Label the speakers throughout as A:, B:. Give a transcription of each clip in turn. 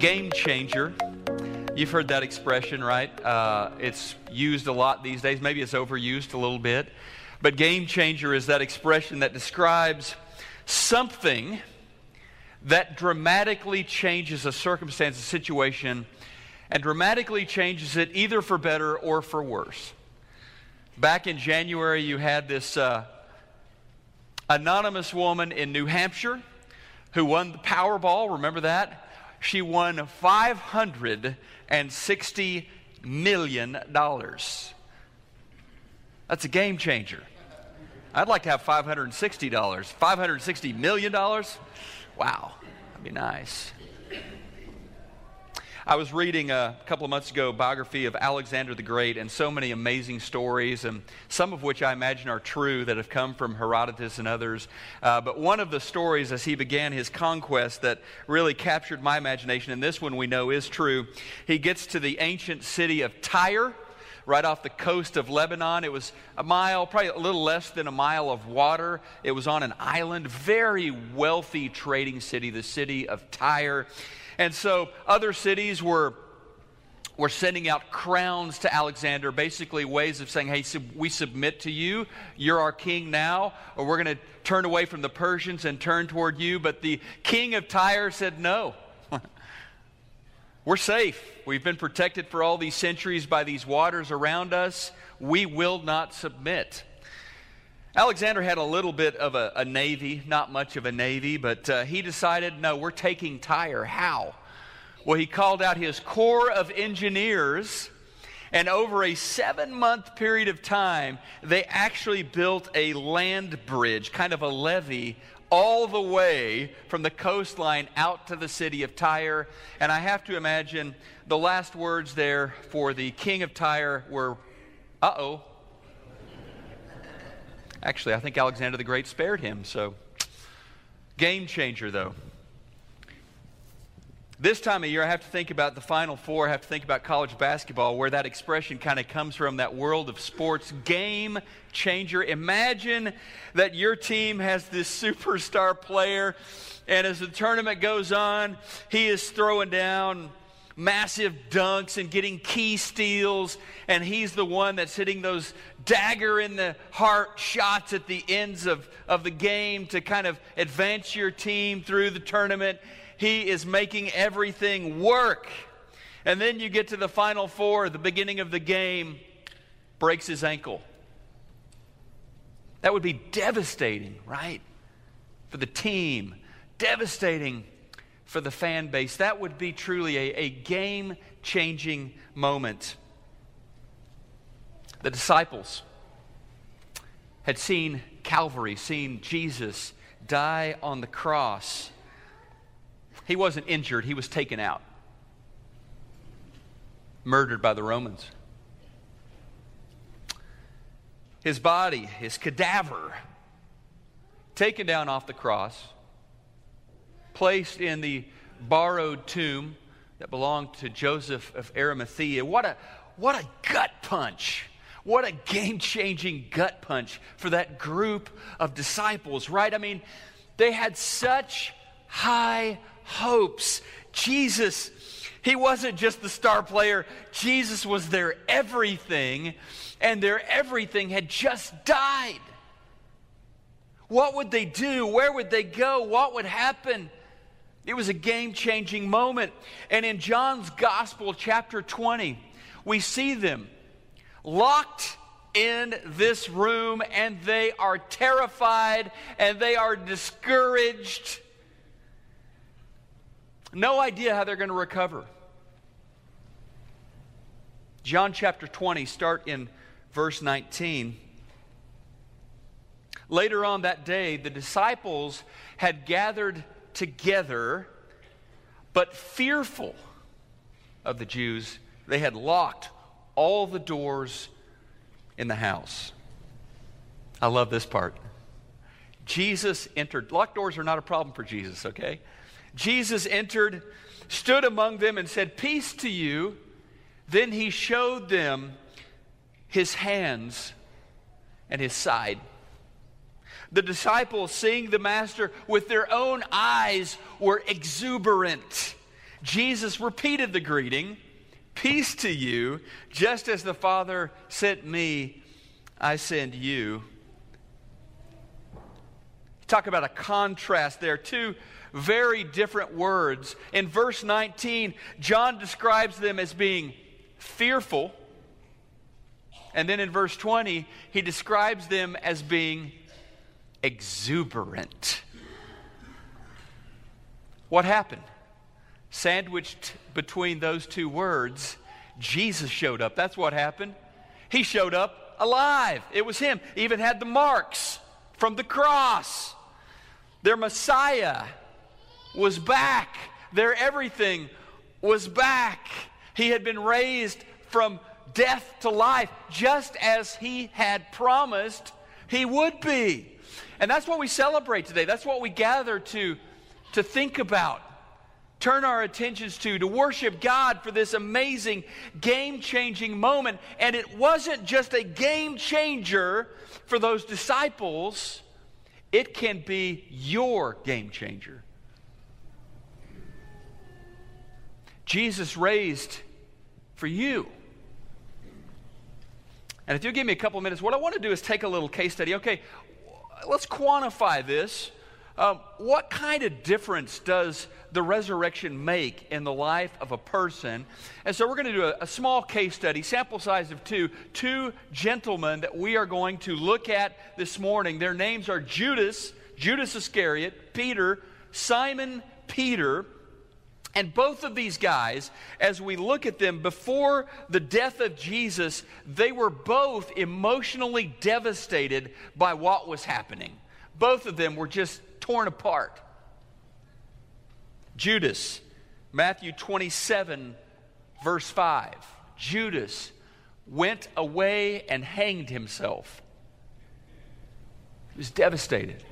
A: game changer. You've heard that expression, right? Uh, it's used a lot these days. Maybe it's overused a little bit. But game changer is that expression that describes something that dramatically changes a circumstance, a situation, and dramatically changes it either for better or for worse. Back in January, you had this uh, anonymous woman in New Hampshire who won the Powerball. Remember that? She won $560 million. That's a game changer. I'd like to have $560. $560 million? Wow, that'd be nice. I was reading a couple of months ago a biography of Alexander the Great and so many amazing stories, and some of which I imagine are true that have come from Herodotus and others. Uh, but one of the stories as he began his conquest that really captured my imagination, and this one we know is true, he gets to the ancient city of Tyre right off the coast of Lebanon. It was a mile, probably a little less than a mile of water. It was on an island, very wealthy trading city, the city of Tyre. And so other cities were were sending out crowns to Alexander, basically ways of saying, hey, we submit to you. You're our king now, or we're going to turn away from the Persians and turn toward you. But the king of Tyre said, no. We're safe. We've been protected for all these centuries by these waters around us. We will not submit. Alexander had a little bit of a, a navy, not much of a navy, but uh, he decided, no, we're taking Tyre. How? Well, he called out his corps of engineers, and over a seven month period of time, they actually built a land bridge, kind of a levee, all the way from the coastline out to the city of Tyre. And I have to imagine the last words there for the king of Tyre were, uh oh, Actually, I think Alexander the Great spared him, so game changer, though. This time of year, I have to think about the Final Four. I have to think about college basketball, where that expression kind of comes from that world of sports. Game changer. Imagine that your team has this superstar player, and as the tournament goes on, he is throwing down massive dunks and getting key steals, and he's the one that's hitting those dagger in the heart shots at the ends of, of the game to kind of advance your team through the tournament. He is making everything work. And then you get to the final four, the beginning of the game, breaks his ankle. That would be devastating, right? For the team, devastating for the fan base. That would be truly a, a game changing moment. The disciples had seen Calvary, seen Jesus die on the cross. He wasn't injured, he was taken out, murdered by the Romans. His body, his cadaver, taken down off the cross placed in the borrowed tomb that belonged to Joseph of Arimathea. What a, what a gut punch. What a game changing gut punch for that group of disciples, right? I mean, they had such high hopes. Jesus, he wasn't just the star player, Jesus was their everything, and their everything had just died. What would they do? Where would they go? What would happen? It was a game changing moment. And in John's Gospel, chapter 20, we see them locked in this room and they are terrified and they are discouraged. No idea how they're going to recover. John chapter 20, start in verse 19. Later on that day, the disciples had gathered together, but fearful of the Jews, they had locked all the doors in the house. I love this part. Jesus entered. Locked doors are not a problem for Jesus, okay? Jesus entered, stood among them, and said, Peace to you. Then he showed them his hands and his side. The disciples, seeing the master with their own eyes, were exuberant Jesus repeated the greeting Peace to you, just as the Father sent me, I send you. Talk about a contrast there. Two very different words. In verse 19, John describes them as being fearful. And then in verse 20, he describes them as being exuberant. What happened? Sandwiched between those two words, Jesus showed up. That's what happened. He showed up alive. It was him. Even had the marks from the cross. Their Messiah was back. Their everything was back. He had been raised from death to life, just as he had promised he would be. And that's what we celebrate today. That's what we gather to, to think about, turn our attentions to, to worship God for this amazing, game changing moment. And it wasn't just a game changer for those disciples, it can be your game changer. Jesus raised for you. And if you'll give me a couple minutes, what I want to do is take a little case study. Okay, let's quantify this. Um, what kind of difference does the resurrection make in the life of a person? And so we're going to do a, a, small case study, sample size of two, two gentlemen that we are going to look at this morning. Their names are Judas, Judas Iscariot, Peter, Simon Peter. And both of these guys, as we look at them before the death of Jesus, they were both emotionally devastated by what was happening. Both of them were just torn apart. Judas, Matthew 27, verse 5. Judas went away and hanged himself. He was devastated.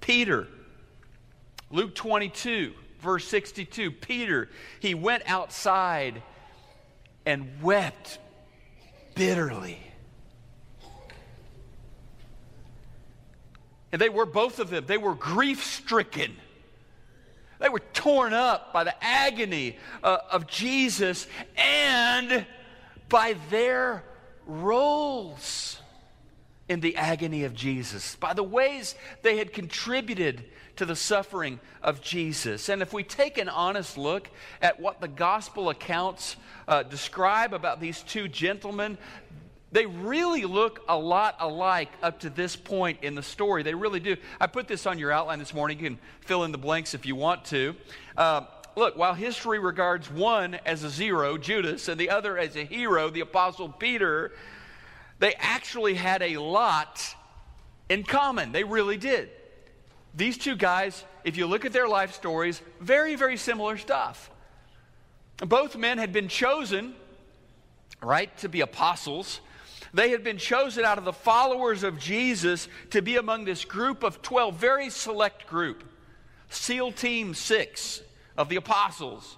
A: Peter, Luke 22, verse 62, Peter, he went outside and wept bitterly. And they were both of them, they were grief stricken. They were torn up by the agony uh, of Jesus and by their roles in the agony of Jesus, by the ways they had contributed to the suffering of Jesus. And if we take an honest look at what the gospel accounts uh, describe about these two gentlemen, they really look a lot alike up to this point in the story. They really do. I put this on your outline this morning. You can fill in the blanks if you want to. Uh, look, while history regards one as a zero, Judas, and the other as a hero, the Apostle Peter, they actually had a lot in common. They really did. These two guys, if you look at their life stories, very, very similar stuff. Both men had been chosen, right, to be apostles. They had been chosen out of the followers of Jesus to be among this group of 12, very select group, SEAL Team 6 of the apostles.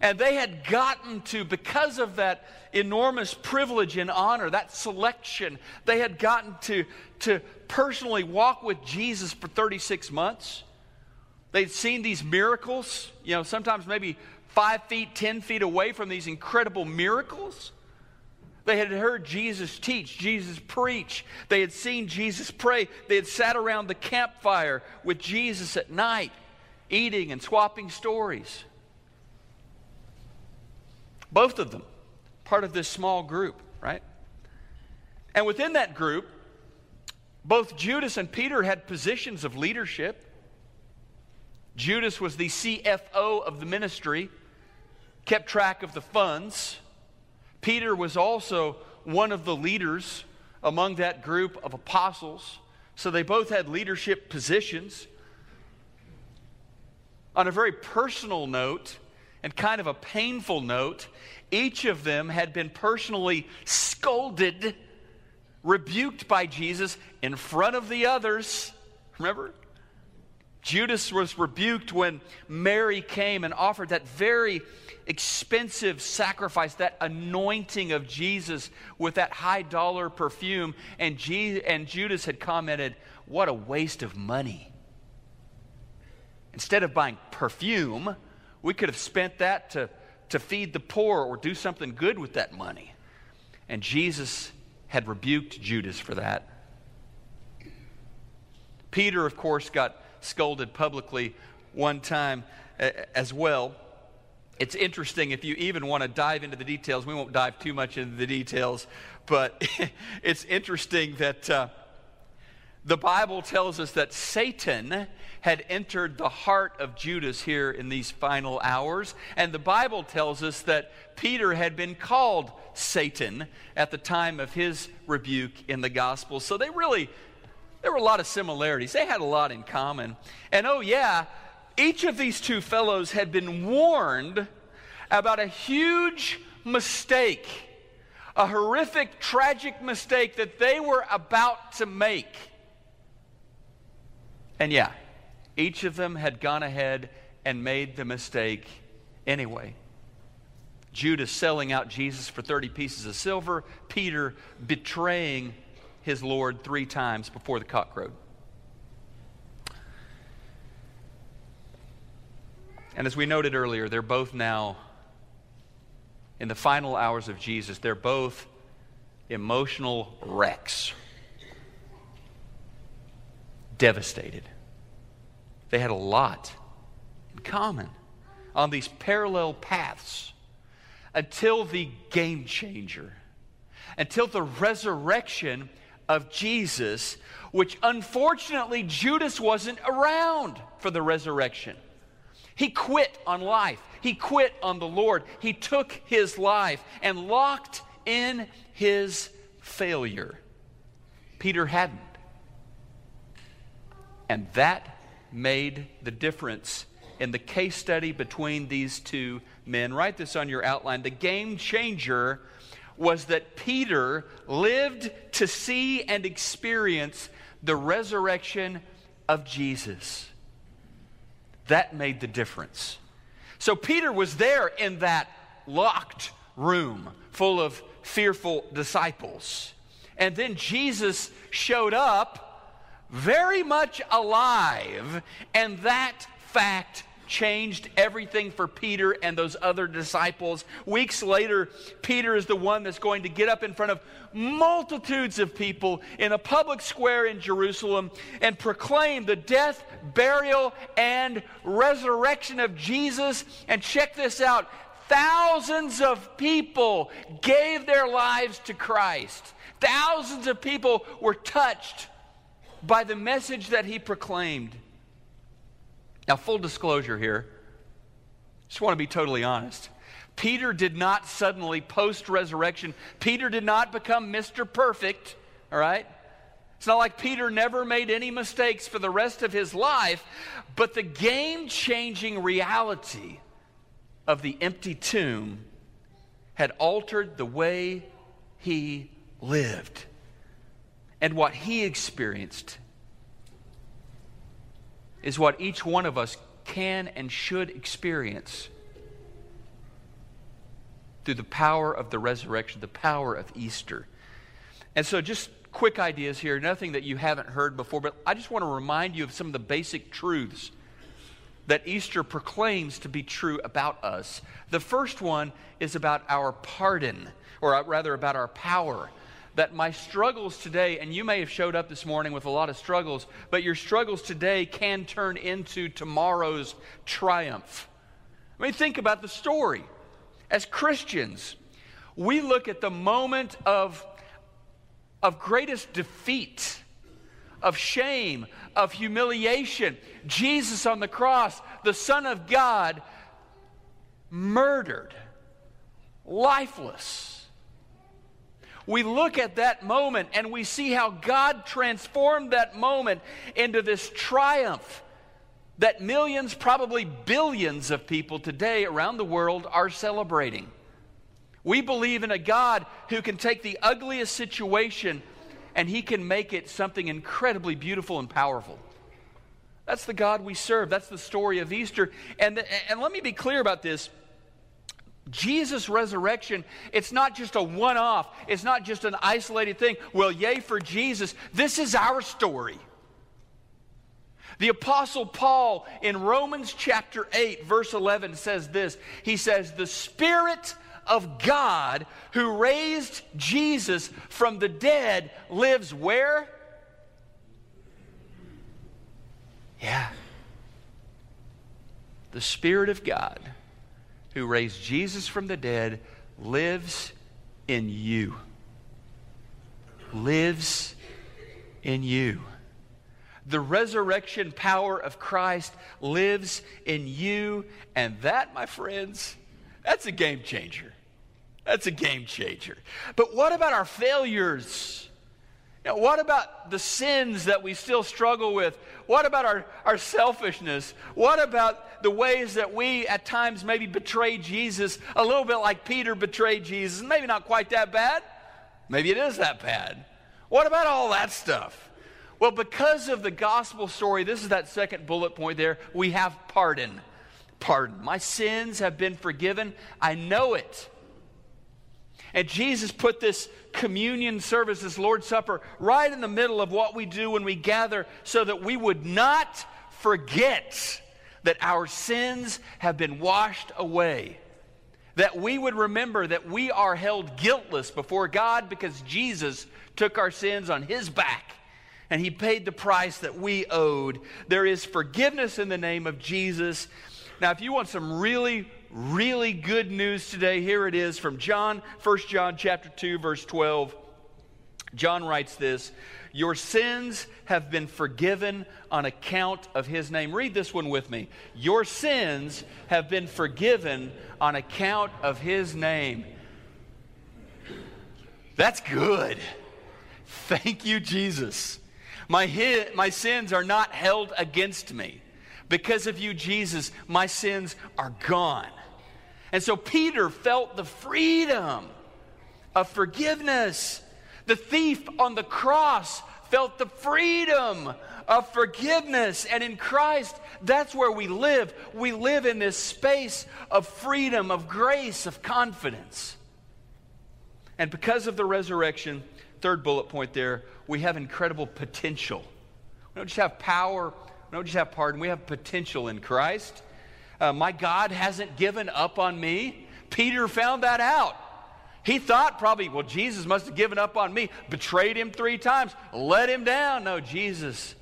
A: And they had gotten to, because of that enormous privilege and honor, that selection, they had gotten to, to personally walk with Jesus for 36 months. They'd seen these miracles, you know, sometimes maybe five feet, 10 feet away from these incredible miracles. They had heard Jesus teach, Jesus preach. They had seen Jesus pray. They had sat around the campfire with Jesus at night, eating and swapping stories. Both of them, part of this small group, right? And within that group, both Judas and Peter had positions of leadership. Judas was the CFO of the ministry, kept track of the funds. Peter was also one of the leaders among that group of apostles. So they both had leadership positions. On a very personal note, and kind of a painful note, each of them had been personally scolded, rebuked by Jesus in front of the others. Remember? Judas was rebuked when Mary came and offered that very expensive sacrifice, that anointing of Jesus with that high dollar perfume. And, Je- and Judas had commented, What a waste of money. Instead of buying perfume, We could have spent that to, to feed the poor or do something good with that money. And Jesus had rebuked Judas for that. Peter, of course, got scolded publicly one time as well. It's interesting if you even want to dive into the details. We won't dive too much into the details, but it's interesting that uh, the Bible tells us that Satan had entered the heart of Judas here in these final hours. And the Bible tells us that Peter had been called Satan at the time of his rebuke in the gospel. So they really, there were a lot of similarities. They had a lot in common. And oh, yeah, each of these two fellows had been warned about a huge mistake, a horrific, tragic mistake that they were about to make. And yeah, each of them had gone ahead and made the mistake anyway. Judas selling out Jesus for 30 pieces of silver, Peter betraying his Lord three times before the cock crowed. And as we noted earlier, they're both now in the final hours of Jesus. They're both emotional wrecks, devastated. They had a lot in common on these parallel paths until the game changer, until the resurrection of Jesus, which unfortunately Judas wasn't around for the resurrection. He quit on life. He quit on the Lord. He took his life and locked in his failure. Peter hadn't. And that made the difference in the case study between these two men. Write this on your outline. The game changer was that Peter lived to see and experience the resurrection of Jesus. That made the difference. So Peter was there in that locked room full of fearful disciples. And then Jesus showed up very much alive, and that fact changed everything for Peter and those other disciples. Weeks later, Peter is the one that's going to get up in front of multitudes of people in a public square in Jerusalem and proclaim the death, burial, and resurrection of Jesus. And check this out thousands of people gave their lives to Christ. Thousands of people were touched by the message that he proclaimed. Now, full disclosure here, just want to be totally honest. Peter did not suddenly, post resurrection, Peter did not become Mr. Perfect, all right? It's not like Peter never made any mistakes for the rest of his life, but the game changing reality of the empty tomb had altered the way he lived and what he experienced is what each one of us can and should experience through the power of the resurrection, the power of Easter. And so, just quick ideas here, nothing that you haven't heard before, but I just want to remind you of some of the basic truths that Easter proclaims to be true about us. The first one is about our pardon, or rather about our power that my struggles today, and you may have showed up this morning with a lot of struggles, but your struggles today can turn into tomorrow's triumph. I mean, think about the story. As Christians, we look at the moment of, of greatest defeat, of shame, of humiliation. Jesus on the cross, the Son of God, murdered, lifeless we look at that moment and we see how God transformed that moment into this triumph that millions, probably billions of people today around the world are celebrating. We believe in a God who can take the ugliest situation and he can make it something incredibly beautiful and powerful. That's the God we serve. That's the story of Easter. And, and let me be clear about this. Jesus' resurrection, it's not just a one off, it's not just an isolated thing. Well, yay for Jesus. This is our story. The Apostle Paul in Romans chapter 8, verse 11 says this He says, The Spirit of God who raised Jesus from the dead lives where? Yeah. The Spirit of God who raised Jesus from the dead lives in you. Lives in you. The resurrection power of Christ lives in you, and that, my friends, that's a game changer. That's a game changer. But what about our failures? Now, what about the sins that we still struggle with? What about our, our selfishness? What about the ways that we at times maybe betray Jesus a little bit like Peter betrayed Jesus? Maybe not quite that bad. Maybe it is that bad. What about all that stuff? Well, because of the gospel story, this is that second bullet point there, we have pardon. Pardon. My sins have been forgiven. I know it. And Jesus put this communion service, this Lord's Supper, right in the middle of what we do when we gather so that we would not forget that our sins have been washed away. That we would remember that we are held guiltless before God because Jesus took our sins on his back and he paid the price that we owed. There is forgiveness in the name of Jesus. Now, if you want some really, really good news today, here it is from John, 1 John chapter 2, verse 12. John writes this Your sins have been forgiven on account of his name. Read this one with me. Your sins have been forgiven on account of his name. That's good. Thank you, Jesus. My, my sins are not held against me. Because of you, Jesus, my sins are gone. And so Peter felt the freedom of forgiveness. The thief on the cross felt the freedom of forgiveness. And in Christ, that's where we live. We live in this space of freedom, of grace, of confidence. And because of the resurrection, third bullet point there, we have incredible potential. We don't just have power, we don't just have pardon, we have potential in Christ. Uh, my God hasn't given up on me. Peter found that out. He thought probably, well, Jesus must have given up on me, betrayed him three times, let him down. No, Jesus,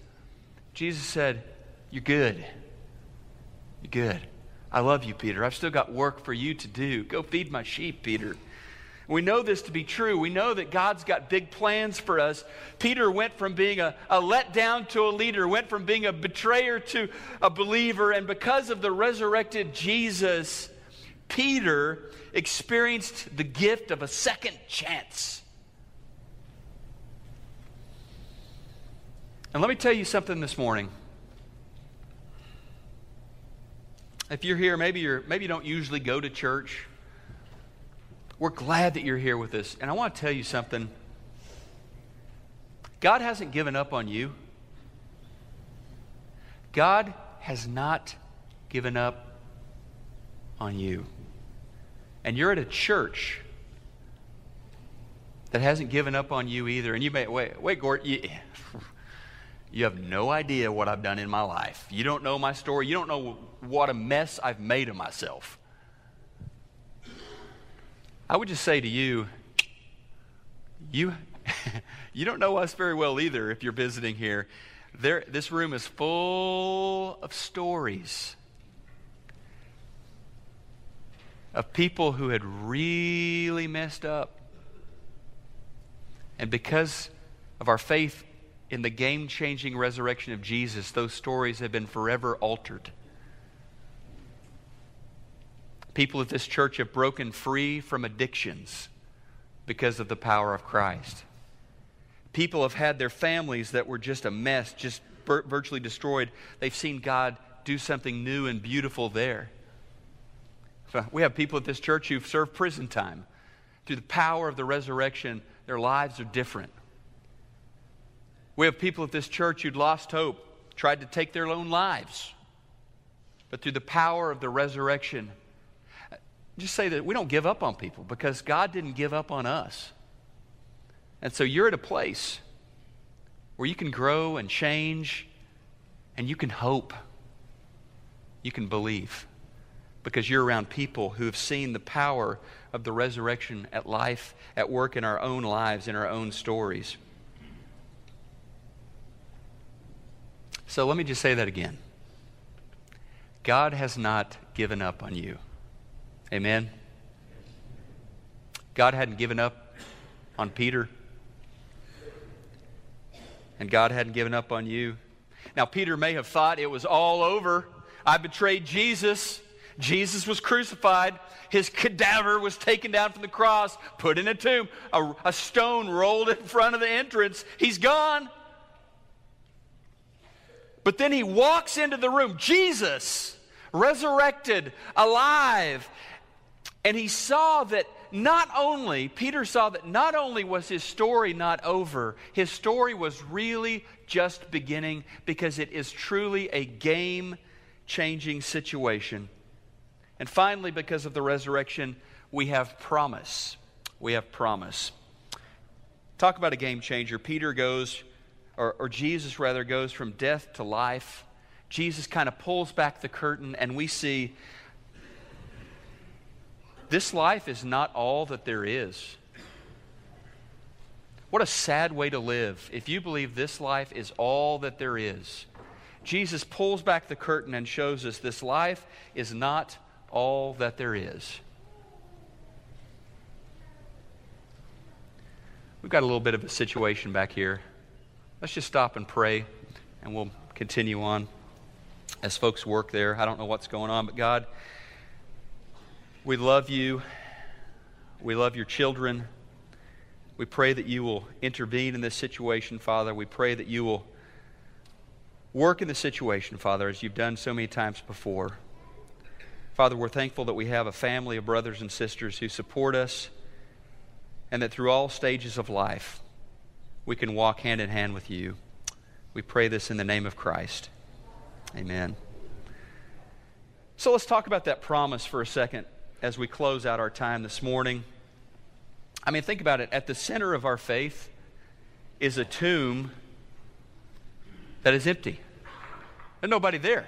A: Jesus said, You're good. You're good. I love you, Peter. I've still got work for you to do. Go feed my sheep, Peter. We know this to be true. We know that God's got big plans for us. Peter went from being a, a letdown to a leader, went from being a betrayer to a believer. And because of the resurrected Jesus, Peter experienced the gift of a second chance. And let me tell you something this morning. If you're here, maybe, you're, maybe you don't usually go to church. We're glad that you're here with us. And I want to tell you something God hasn't given up on you, God has not given up on you. And you're at a church that hasn't given up on you either. And you may, wait, wait, Gort, you, you have no idea what I've done in my life. You don't know my story. You don't know what a mess I've made of myself. I would just say to you, you, you don't know us very well either if you're visiting here. There, this room is full of stories of people who had really messed up. And because of our faith in the game changing resurrection of Jesus, those stories have been forever altered. People at this church have broken free from addictions because of the power of Christ. People have had their families that were just a mess, just virtually destroyed. They've seen God do something new and beautiful there. We have people at this church who've served prison time. Through the power of the resurrection, their lives are different. We have people at this church who'd lost hope, tried to take their own lives. But through the power of the resurrection, just say that we don't give up on people because God didn't give up on us. And so you're at a place where you can grow and change And you can hope. You can believe because you're around people who have seen the power of the resurrection at life, at work in our own lives, in our own stories. So let me just say that again. God has not given up on you. Amen? God hadn't given up on Peter. And God hadn't given up on you. Now, Peter may have thought it was all over. I betrayed Jesus. Jesus was crucified. His cadaver was taken down from the cross, put in a tomb. A, a stone rolled in front of the entrance. He's gone. But then he walks into the room. Jesus, resurrected, alive. And he saw that not only, Peter saw that not only was his story not over, his story was really just beginning because it is truly a game changing situation. And finally, because of the resurrection, we have promise. We have promise. Talk about a game changer. Peter goes or, or Jesus rather, goes from death to life. Jesus kind of pulls back the curtain, and we see this life is not all that there is. What a sad way to live if you believe this life is all that there is. Jesus pulls back the curtain and shows us this life is not all that there is. We've got a little bit of a situation back here. Let's just stop and pray, and we'll continue on as folks work there. I don't know what's going on, but God, we love you. We love your children. We pray that you will intervene in this situation, Father. We pray that you will work in the situation, Father, as you've done so many times before. Father, we're thankful that we have a family of brothers and sisters who support us, and that through all stages of life, we can walk hand in hand with you. We pray this in the name of Christ. Amen. So let's talk about that promise for a second as we close out our time this morning. I mean, think about it. At the center of our faith is a tomb that is empty. There's nobody there.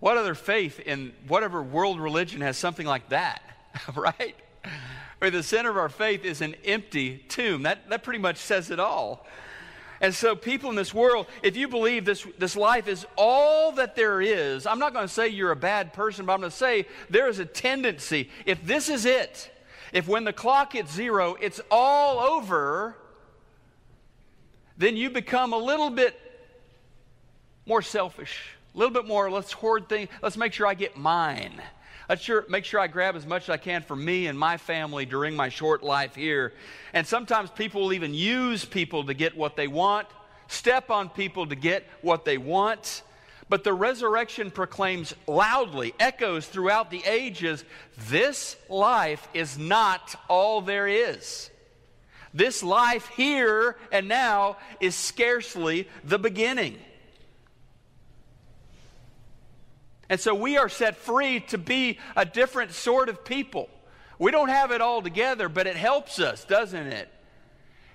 A: What other faith in whatever world religion has something like that, right? where the center of our faith is an empty tomb. That, that pretty much says it all. And so, people in this world, if you believe this, this life is all that there is, I'm not going to say you're a bad person, but I'm going to say there is a tendency. If this is it, if when the clock hits zero, it's all over, then you become a little bit more selfish, a little bit more, let's hoard things, let's make sure I get mine. Let's sure, make sure I grab as much as I can for me and my family during my short life here. And sometimes people will even use people to get what they want, step on people to get what they want. But the resurrection proclaims loudly, echoes throughout the ages this life is not all there is. This life here and now is scarcely the beginning. And so we are set free to be a different sort of people. We don't have it all together, but it helps us, doesn't it?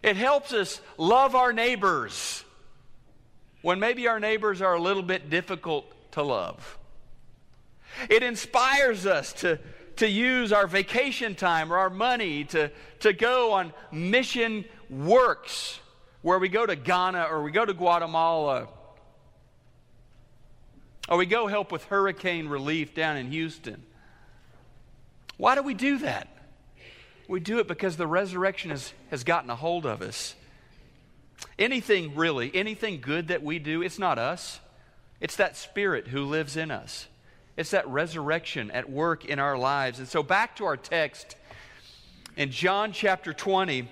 A: It helps us love our neighbors when maybe our neighbors are a little bit difficult to love. It inspires us to, to use our vacation time or our money to, to go on mission works where we go to Ghana or we go to Guatemala or we go help with hurricane relief down in Houston. Why do we do that? We do it because the resurrection has, has gotten a hold of us. Anything really, anything good that we do, it's not us. It's that spirit who lives in us. It's that resurrection at work in our lives. And so back to our text in John chapter 20,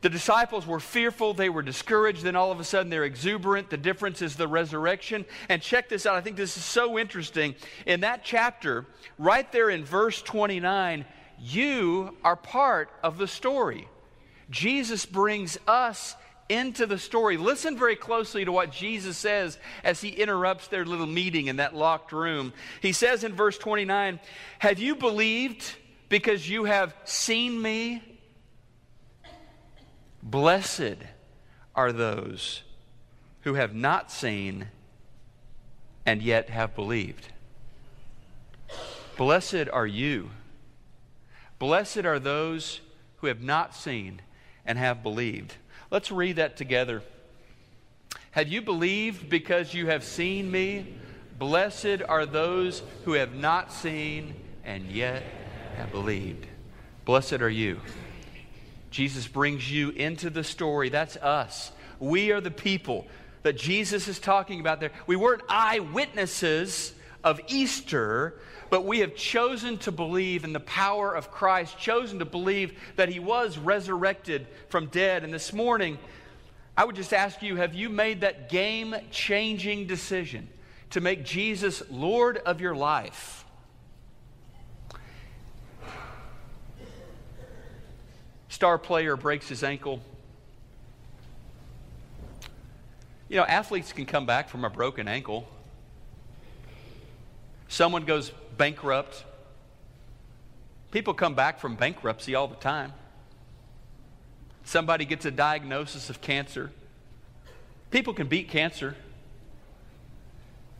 A: the disciples were fearful, they were discouraged, then all of a sudden they're exuberant. The difference is the resurrection. And check this out, I think this is so interesting. In that chapter, right there in verse 29, you are part of the story. Jesus brings us into the story. Listen very closely to what Jesus says as he interrupts their little meeting in that locked room. He says in verse 29 Have you believed because you have seen me? Blessed are those who have not seen and yet have believed. Blessed are you. Blessed are those who have not seen and have believed. Let's read that together. Have you believed because you have seen me? Blessed are those who have not seen and yet have believed. Blessed are you. Jesus brings you into the story. That's us. We are the people that Jesus is talking about there. We weren't eyewitnesses of Easter, but we have chosen to believe in the power of Christ, chosen to believe that he was resurrected from dead. And this morning, I would just ask you have you made that game changing decision to make Jesus Lord of your life? Star player breaks his ankle. You know, athletes can come back from a broken ankle. Someone goes bankrupt. People come back from bankruptcy all the time. Somebody gets a diagnosis of cancer. People can beat cancer.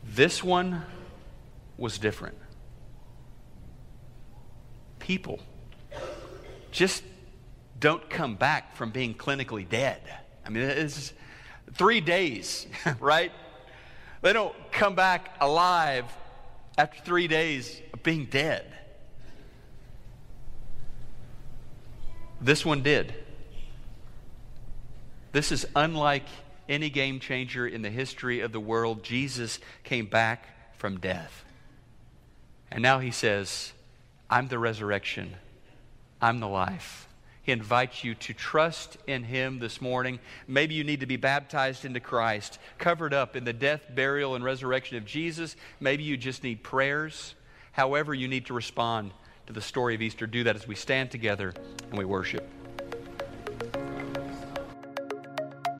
A: This one was different. People just don't come back from being clinically dead. I mean, it's three days, right? They don't come back alive after three days of being dead. This one did. This is unlike any game changer in the history of the world. Jesus came back from death. And now he says, I'm the resurrection, I'm the life. He invites you to trust in Him this morning. Maybe you need to be baptized into Christ, covered up in the death, burial, and resurrection of Jesus. Maybe you just need prayers. However, you need to respond to the story of Easter. Do that as we stand together and we worship.